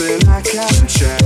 something I can't share.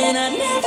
If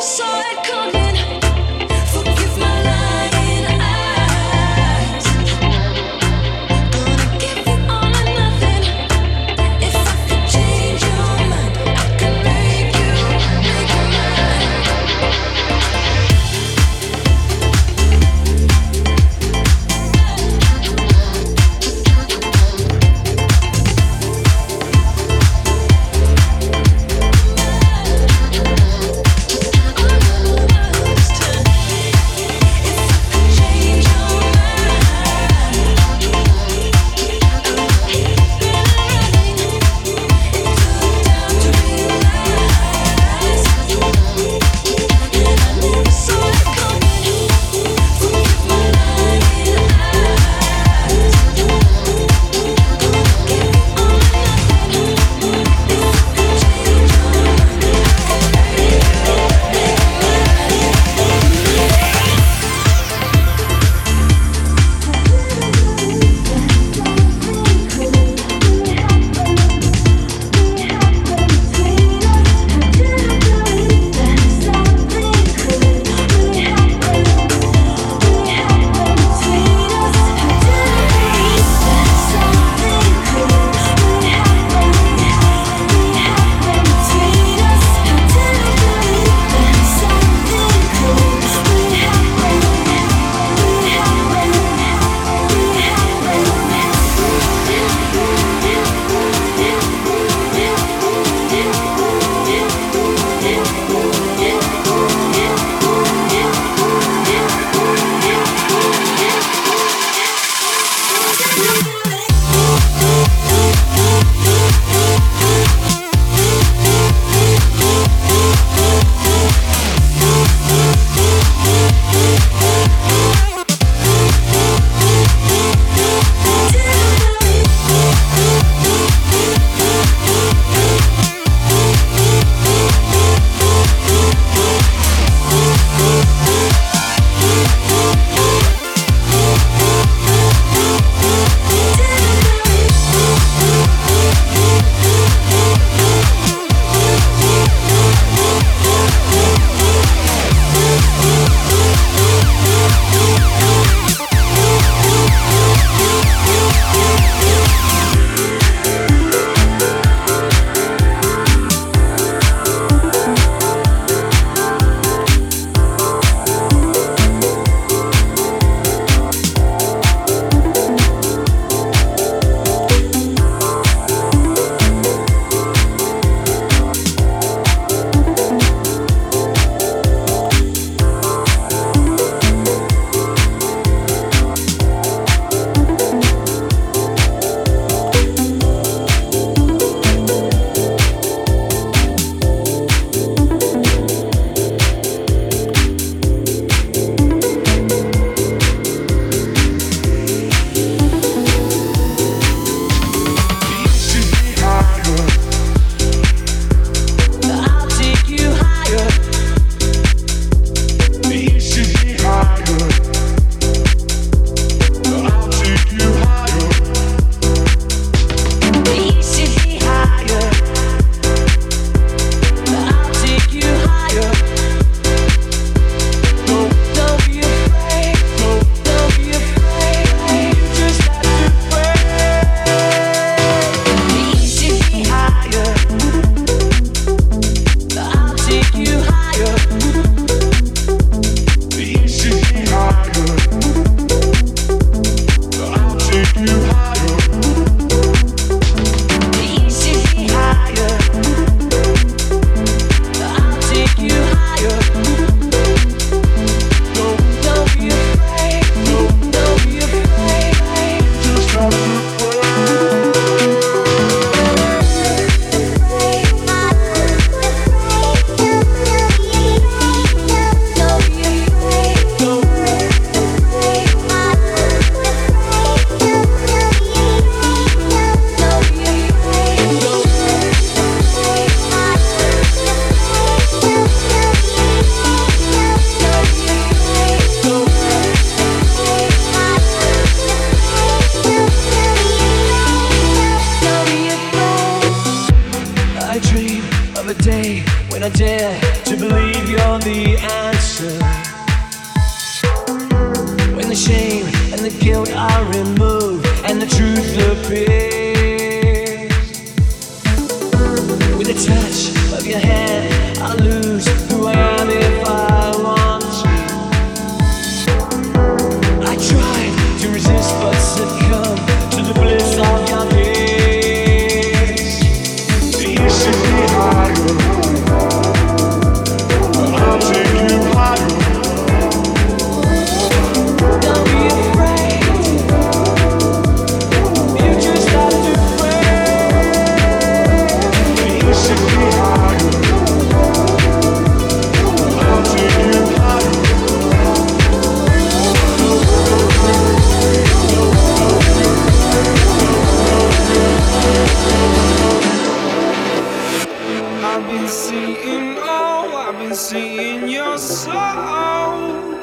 slow.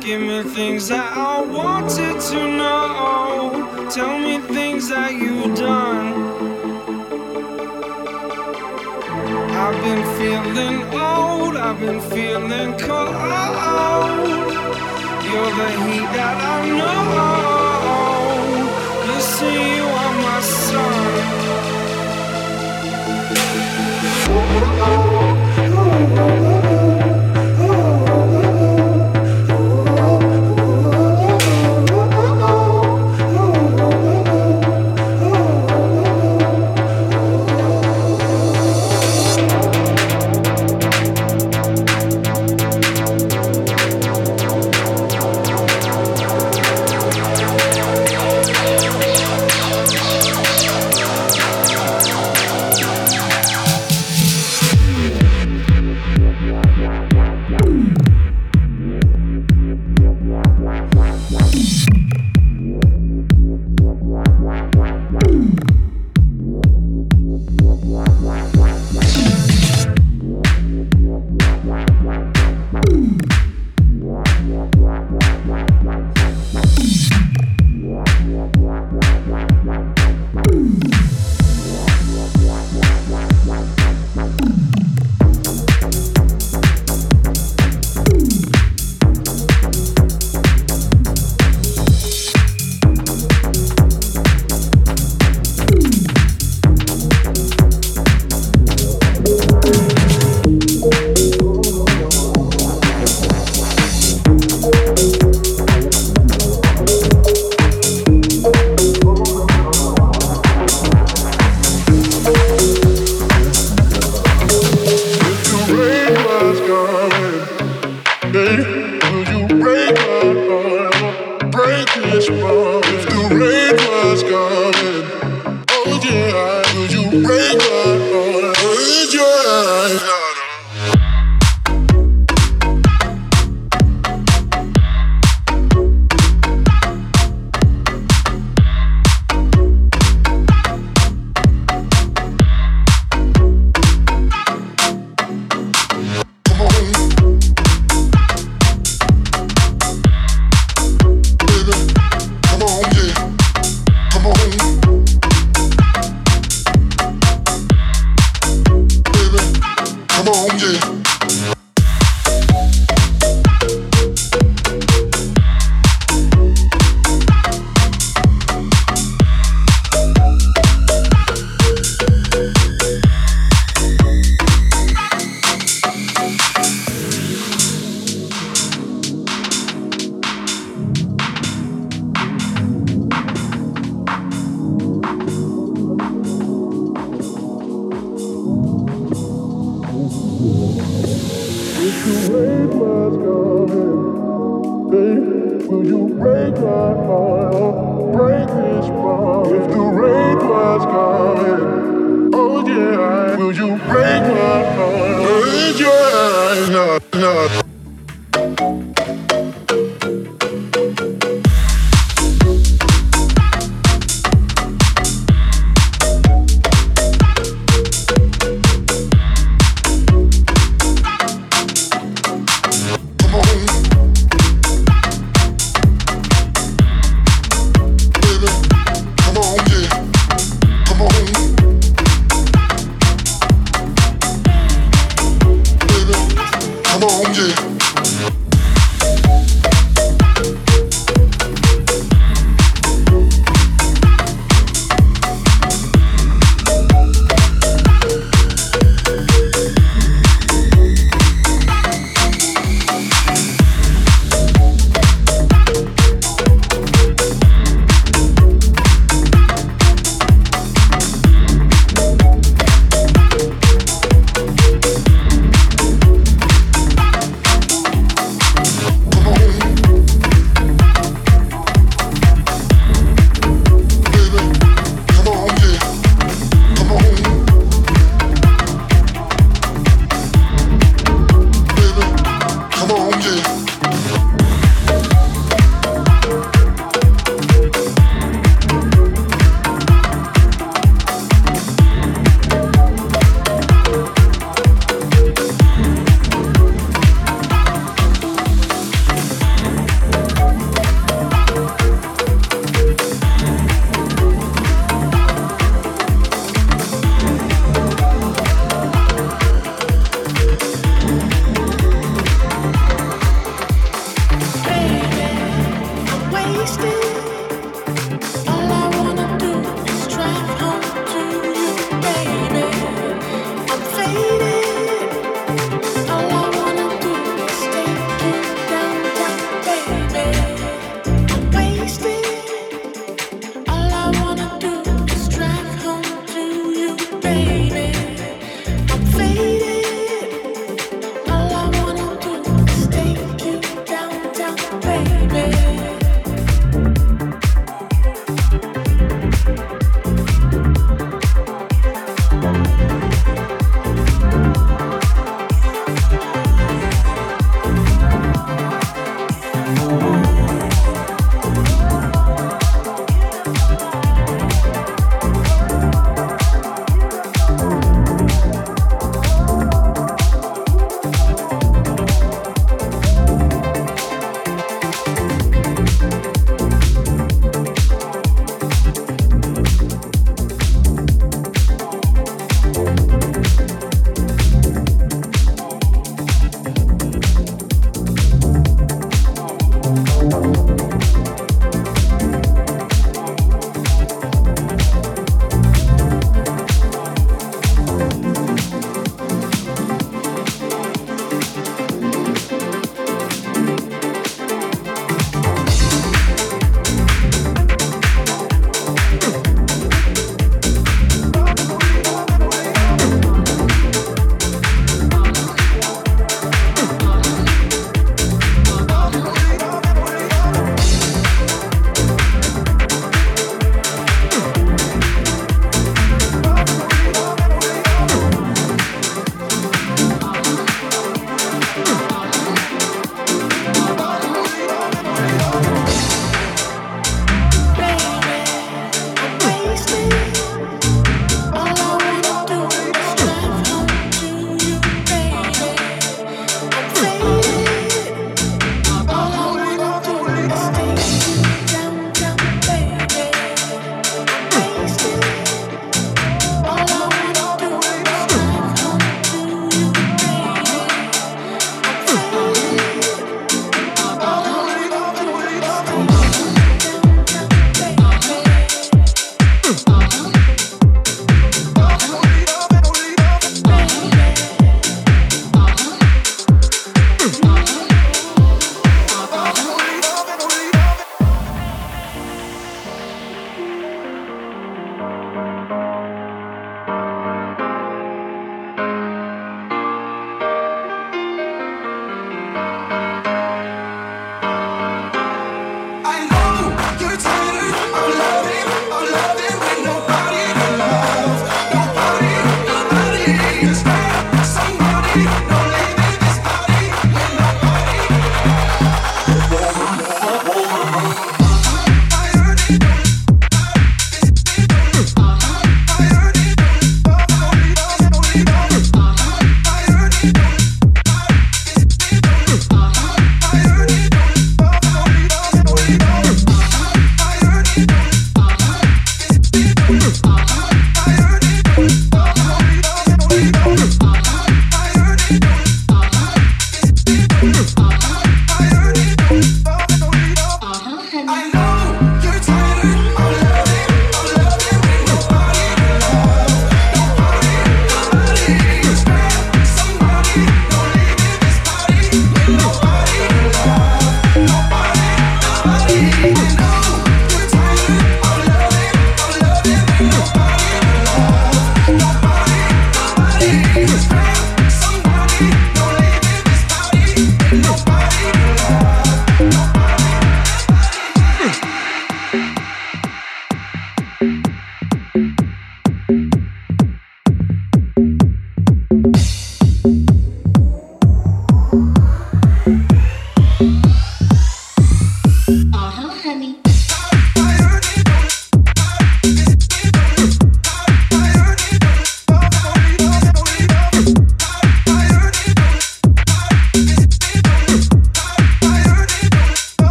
Give me things that I wanted to know. Tell me things that you've done. I've been feeling old, I've been feeling cold. You're the heat that I know. Listen, you are my sun. Oh, oh, oh. oh, oh, oh.